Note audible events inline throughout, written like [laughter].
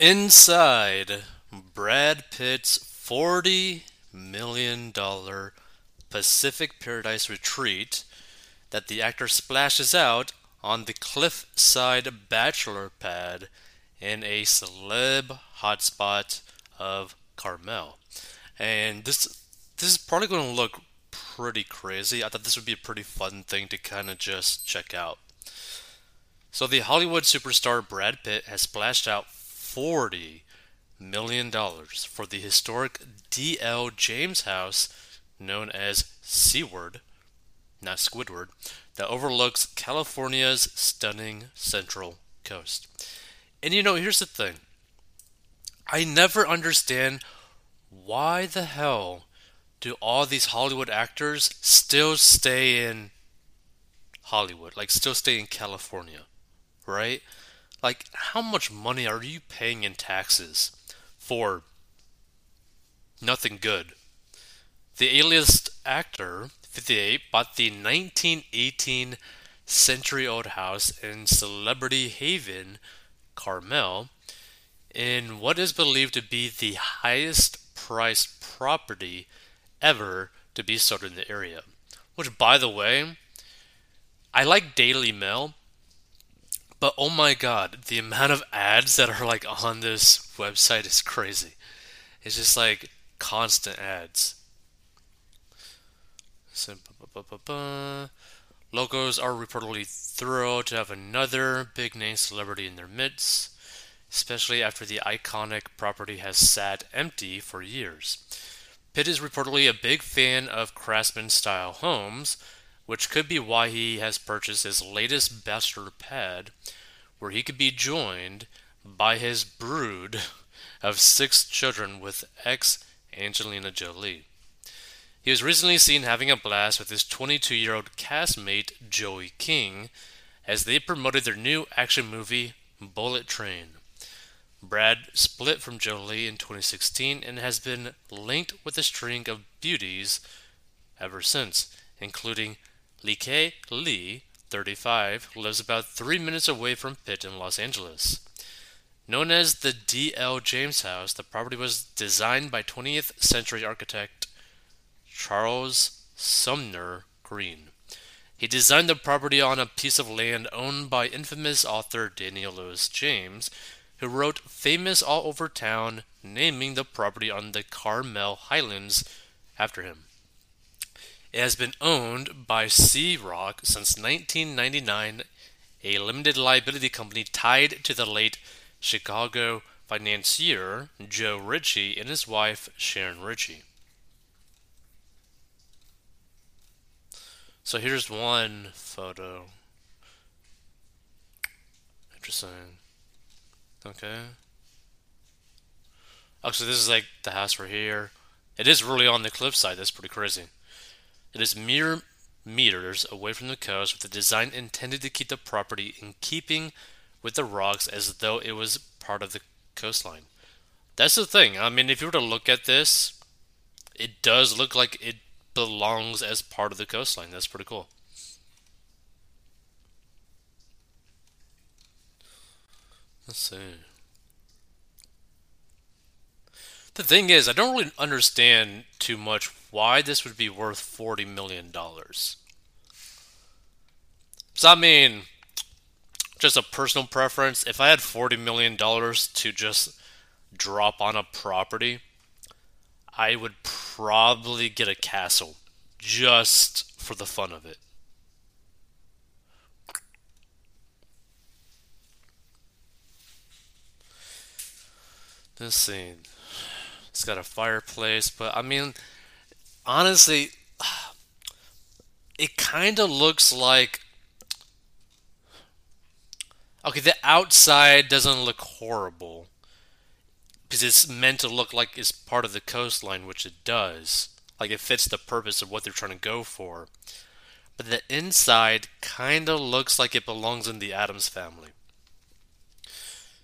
Inside Brad Pitt's $40 million Pacific Paradise retreat that the actor splashes out on the cliffside bachelor pad in a celeb hotspot of Carmel. And this this is probably going to look pretty crazy. I thought this would be a pretty fun thing to kind of just check out. So the Hollywood superstar Brad Pitt has splashed out 40 million dollars for the historic D.L. James House known as Seaward, not Squidward, that overlooks California's stunning central coast. And you know, here's the thing. I never understand why the hell do all these Hollywood actors still stay in Hollywood, like still stay in California, right? Like, how much money are you paying in taxes for nothing good? The A-list actor, 58, bought the 1918 century-old house in Celebrity Haven, Carmel, in what is believed to be the highest priced property ever to be sold in the area. Which, by the way, I like Daily Mail, but oh my god, the amount of ads that are like on this website is crazy. It's just like constant ads. So, Locals are reportedly thrilled to have another big name celebrity in their midst especially after the iconic property has sat empty for years. Pitt is reportedly a big fan of craftsman style homes, which could be why he has purchased his latest bachelor pad, where he could be joined by his brood of six children with ex Angelina Jolie. He was recently seen having a blast with his 22 year old castmate Joey King as they promoted their new action movie Bullet Train. Brad split from Jolie in 2016 and has been linked with a string of beauties ever since, including Lykke Li, 35, lives about three minutes away from Pitt in Los Angeles. Known as the D.L. James House, the property was designed by 20th century architect Charles Sumner Greene. He designed the property on a piece of land owned by infamous author Daniel Lewis James, who wrote Famous All Over Town, naming the property on the Carmel Highlands after him. It has been owned by Sea Rock since 1999, a limited liability company tied to the late Chicago financier Joe Ritchie and his wife Sharon Ritchie. So here's one photo. Interesting. Okay. Actually, this is like the house we're here. It is really on the cliffside. That's pretty crazy. It is mere meters away from the coast with a design intended to keep the property in keeping with the rocks as though it was part of the coastline. That's the thing. I mean, if you were to look at this, it does look like it belongs as part of the coastline. That's pretty cool. Let's see. The thing is, I don't really understand too much why this would be worth $40 million. So, I mean, just a personal preference, if I had $40 million to just drop on a property, I would probably get a castle just for the fun of it. This scene. It's got a fireplace, but I mean, honestly, it kind of looks like. Okay, the outside doesn't look horrible because it's meant to look like it's part of the coastline, which it does. Like it fits the purpose of what they're trying to go for. But the inside kind of looks like it belongs in the Addams family.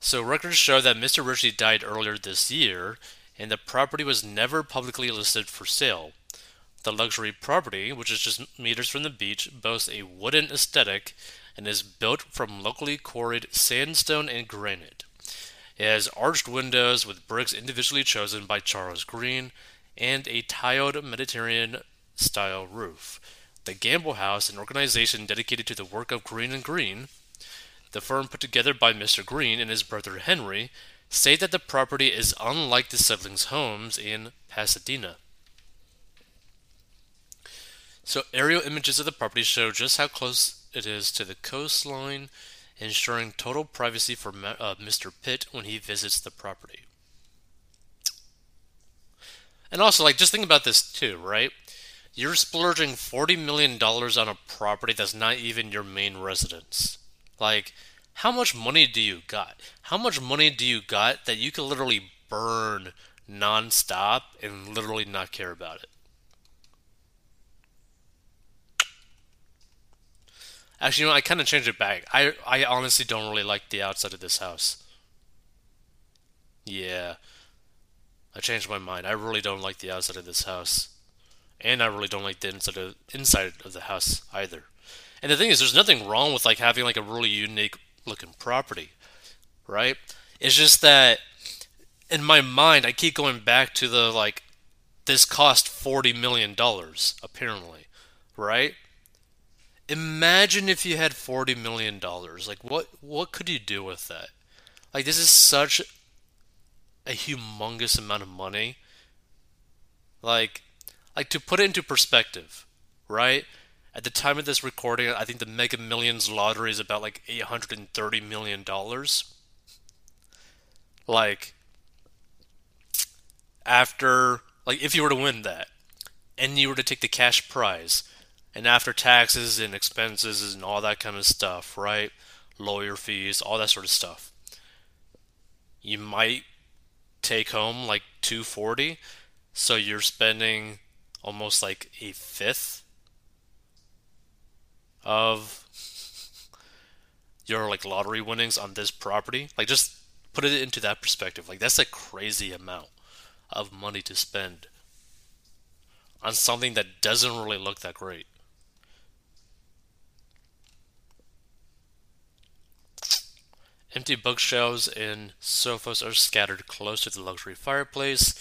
So records show that Mr. Ritchie died earlier this year, and the property was never publicly listed for sale. The luxury property, which is just meters from the beach, boasts a wooden aesthetic and is built from locally quarried sandstone and granite. It has arched windows with bricks individually chosen by Charles Greene and a tiled Mediterranean style roof. The Gamble House, an organization dedicated to the work of Greene and Greene, the firm put together by Mr. Greene and his brother Henry, say that the property is unlike the siblings' homes in Pasadena. So, aerial images of the property show just how close it is to the coastline, ensuring total privacy for uh, Mr. Pitt when he visits the property. And also, like, just think about this too, right? You're splurging $40 million on a property that's not even your main residence. Like, how much money do you got? How much money do you got that you can literally burn nonstop and literally not care about it? Actually, you know, I kind of changed it back. I I honestly don't really like the outside of this house. Yeah. I changed my mind. I really don't like the outside of this house. And I really don't like the inside of, inside of the house either. And the thing is, there's nothing wrong with like having like a really unique looking property, right? It's just that in my mind, I keep going back to the like, this cost forty million dollars apparently, right? Imagine if you had forty million dollars. Like, what what could you do with that? Like, this is such a humongous amount of money. Like, like to put it into perspective, right? At the time of this recording, I think the Mega Millions lottery is about like eight hundred and thirty million dollars. Like, after like if you were to win that, and you were to take the cash prize, and after taxes and expenses and all that kind of stuff, right? Lawyer fees, all that sort of stuff. You might take home like 240 so you're spending almost like a fifth of your like lottery winnings on this property like just put it into that perspective like that's a crazy amount of money to spend on something that doesn't really look that great Empty bookshelves and sofas are scattered close to the luxury fireplace,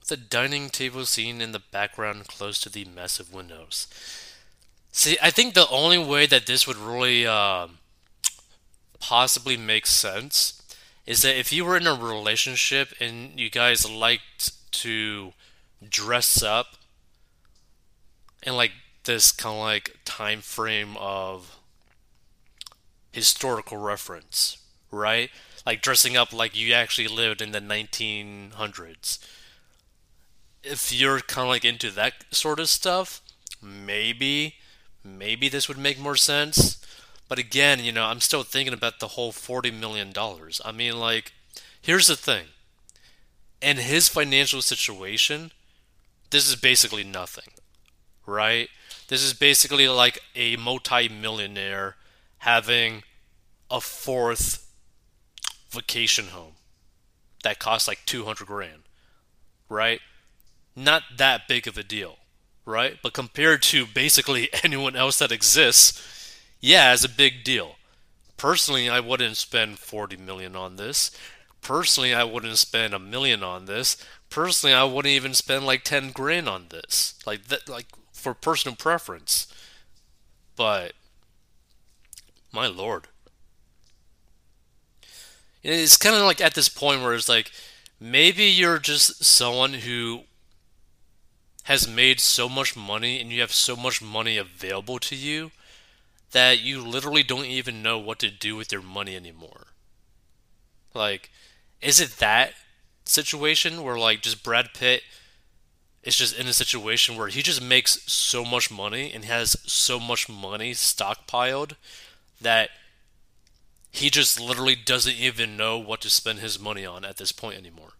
with a dining table seen in the background close to the massive windows. See, I think the only way that this would really uh, possibly make sense is that if you were in a relationship and you guys liked to dress up in like this kind of like time frame of historical reference right? Like dressing up like you actually lived in the 1900s. If you're kind of like into that sort of stuff, maybe, maybe this would make more sense. But again, you know, I'm still thinking about the whole $40 million. I mean, like, here's the thing. In his financial situation, this is basically nothing, right? This is basically like a multi millionaire having a fourth vacation home that costs like 200 grand, right? Not that big of a deal, right? But compared to basically [laughs] anyone else that exists, yeah, it's a big deal. Personally, I wouldn't spend 40 million on this. Personally, I wouldn't spend a million on this. Personally, I wouldn't even spend like 10 grand on this. Like that like for personal preference. But my lord it's kind of like at this point where it's like maybe you're just someone who has made so much money and you have so much money available to you that you literally don't even know what to do with your money anymore. Like, is it that situation where like just Brad Pitt is just in a situation where he just makes so much money and has so much money stockpiled that he just literally doesn't even know what to spend his money on at this point anymore.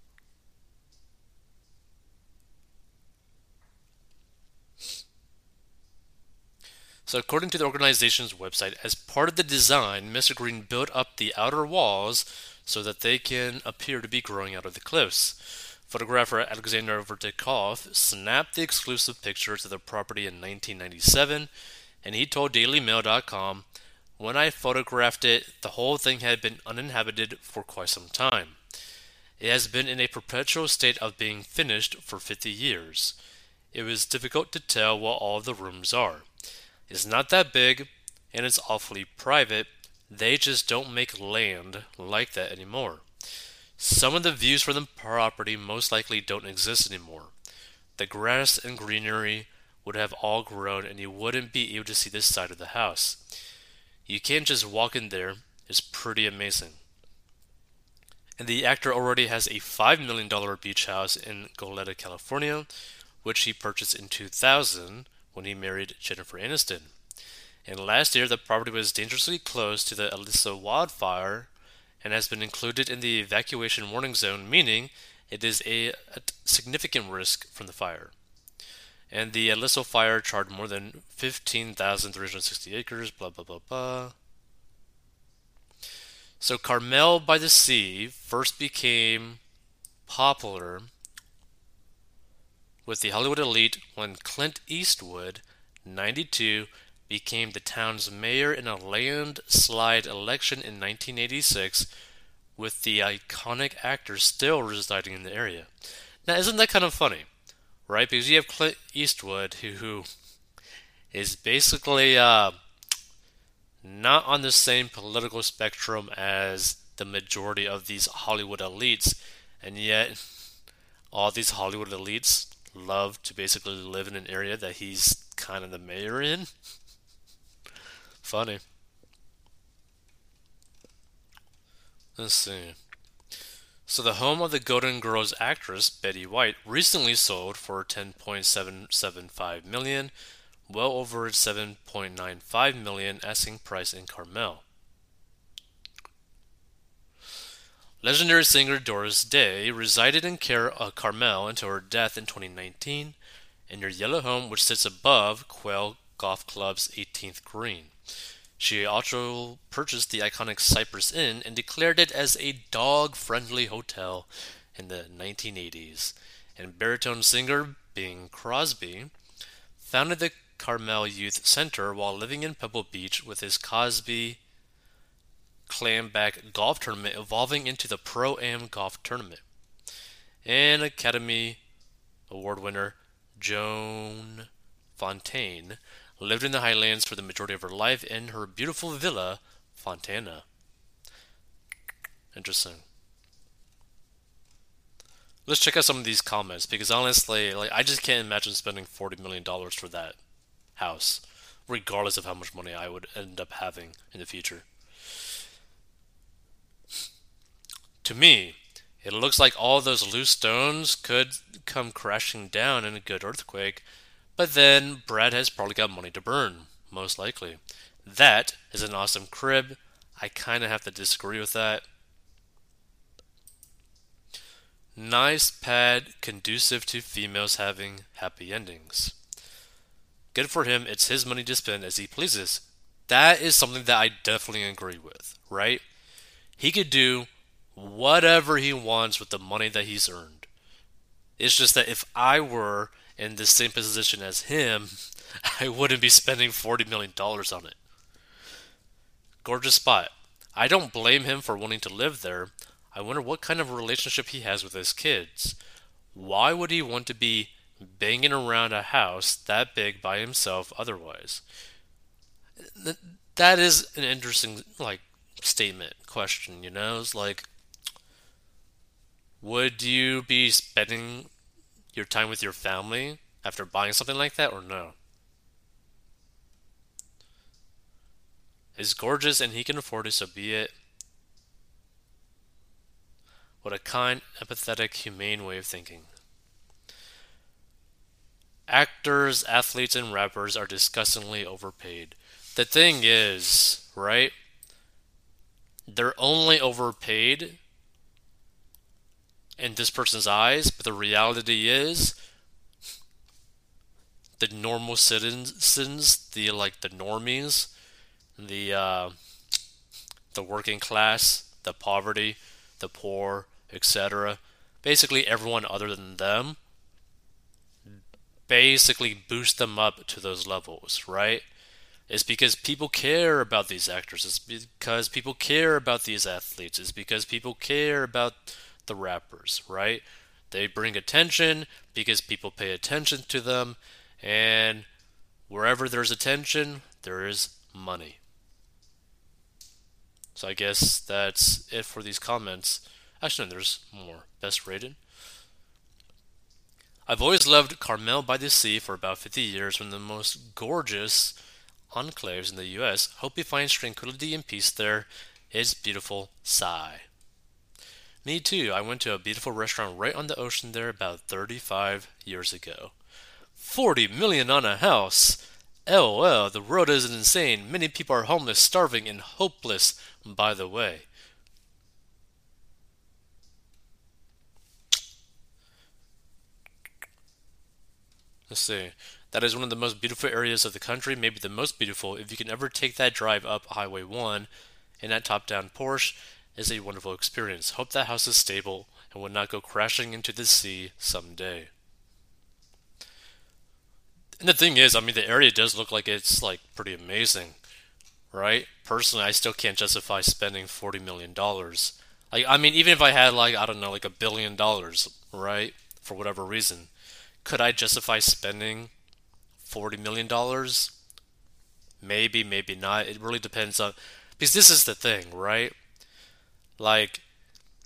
So, according to the organization's website, as part of the design, Mr. Greene built up the outer walls so that they can appear to be growing out of the cliffs. Photographer Alexander Vertikoff snapped the exclusive pictures of the property in 1997, and he told DailyMail.com When I photographed it, the whole thing had been uninhabited for quite some time. It has been in a perpetual state of being finished for 50 years. It was difficult to tell what all the rooms are. It's not that big, and it's awfully private. They just don't make land like that anymore. Some of the views from the property most likely don't exist anymore. The grass and greenery would have all grown, and you wouldn't be able to see this side of the house. You can't just walk in there, it's pretty amazing. And the actor already has a $5 million beach house in Goleta, California, which he purchased in 2000 when he married Jennifer Aniston. And last year, the property was dangerously close to the Aliso wildfire and has been included in the evacuation warning zone, meaning it is a, a significant risk from the fire. And the Aliso fire charred more than 15,360 acres, blah, blah, blah, blah. So Carmel by the Sea first became popular with the Hollywood elite when Clint Eastwood, 92, became the town's mayor in a landslide election in 1986, with the iconic actor still residing in the area. Now, isn't that kind of funny? Right? Because you have Clint Eastwood, who, who is basically uh, not on the same political spectrum as the majority of these Hollywood elites, and yet all these Hollywood elites love to basically live in an area that he's kind of the mayor in. [laughs] Funny. Let's see. So the home of the Golden Girls actress Betty White recently sold for 10.775 million, well over its 7.95 million asking price in Carmel. Legendary singer Doris Day resided in uh, Carmel until her death in 2019 in her yellow home, which sits above Quail Golf Club's 18th green. She also purchased the iconic Cypress Inn and declared it as a dog friendly hotel in the 1980s. And baritone singer Bing Crosby founded the Carmel Youth Center while living in Pebble Beach with his Crosby Clambake golf tournament evolving into the Pro Am golf tournament. And Academy Award winner Joan Fontaine lived in the highlands for the majority of her life in her beautiful villa, Fontana. Interesting. Let's check out some of these comments because honestly, like I just can't imagine spending forty million dollars for that house, regardless of how much money I would end up having in the future. To me, it looks like all those loose stones could come crashing down in a good earthquake, but then Brad has probably got money to burn, most likely. That is an awesome crib. I kind of have to disagree with that. Nice pad conducive to females having happy endings. Good for him, it's his money to spend as he pleases. That is something that I definitely agree with, right? He could do whatever he wants with the money that he's earned. It's just that if I were in the same position as him, [laughs] I wouldn't be spending $40 million on it. Gorgeous spot. I don't blame him for wanting to live there. I wonder what kind of relationship he has with his kids. Why would he want to be banging around a house that big by himself otherwise? That is an interesting like statement question, you know? It's like would you be spending your time with your family after buying something like that or no? Is gorgeous and he can afford it, so be it. What a kind, empathetic, humane way of thinking. Actors, athletes, and rappers are disgustingly overpaid. The thing is, right? They're only overpaid in this person's eyes, but the reality is the normal citizens, the like the normies, the uh, the working class, the poverty, the poor, etc. Basically, everyone other than them basically boost them up to those levels, right? It's because people care about these actors. It's because people care about these athletes. It's because people care about the rappers, right? They bring attention because people pay attention to them, and wherever there's attention, there is money. So I guess that's it for these comments. Actually, no, there's more. Best rated. I've always loved Carmel by the Sea for about 50 years, one of the most gorgeous enclaves in the U.S. Hope he finds tranquility and peace there. It's beautiful. Sigh. Me too. I went to a beautiful restaurant right on the ocean there about 35 years ago. 40 million on a house. LOL, the world is insane. Many people are homeless, starving, and hopeless, by the way. Let's see. That is one of the most beautiful areas of the country, maybe the most beautiful. If you can ever take that drive up Highway 1 in that top down Porsche, is a wonderful experience. Hope that house is stable and will not go crashing into the sea someday. And the thing is, I mean, the area does look like it's like pretty amazing, right? Personally, I still can't justify spending forty million dollars. Like, I mean, even if I had like I don't know, like a billion dollars, right, for whatever reason, could I justify spending forty million dollars? Maybe, maybe not. It really depends on because this is the thing, right? Like,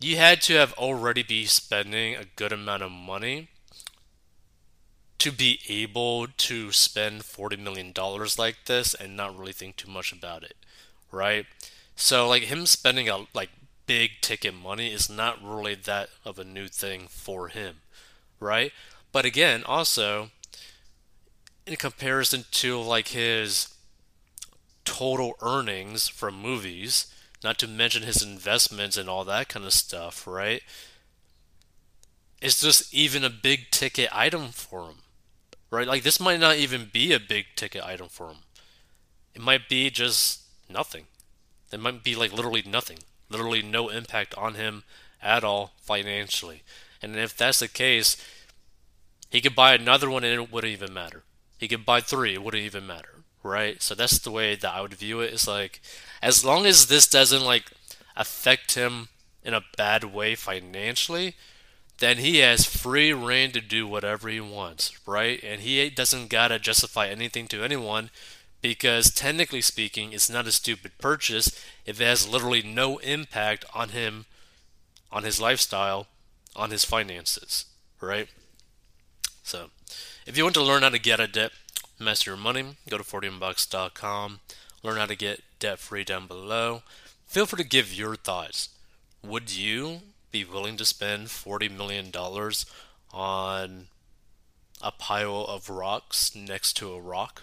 you had to have already be spending a good amount of money to be able to spend $40 million like this and not really think too much about it, right? So, like, him spending a, like, big ticket money is not really that of a new thing for him, right? But again, also, in comparison to, like, his total earnings from movies, not to mention his investments and all that kind of stuff, right? It's just even a big ticket item for him, right? Like this might not even be a big ticket item for him. It might be just nothing. It might be like literally nothing, literally no impact on him at all financially. And if that's the case, he could buy another one and it wouldn't even matter. He could buy three, it wouldn't even matter, right? So that's the way that I would view it. It's like, as long as this doesn't like affect him in a bad way financially, then he has free reign to do whatever he wants, right? And he doesn't gotta justify anything to anyone because technically speaking, it's not a stupid purchase if it has literally no impact on him, on his lifestyle, on his finances, right? So, if you want to learn how to get a debt, master your money, go to 40inbox.com, learn how to get debt free down below. Feel free to give your thoughts. Would you be willing to spend $40 million on a pile of rocks next to a rock?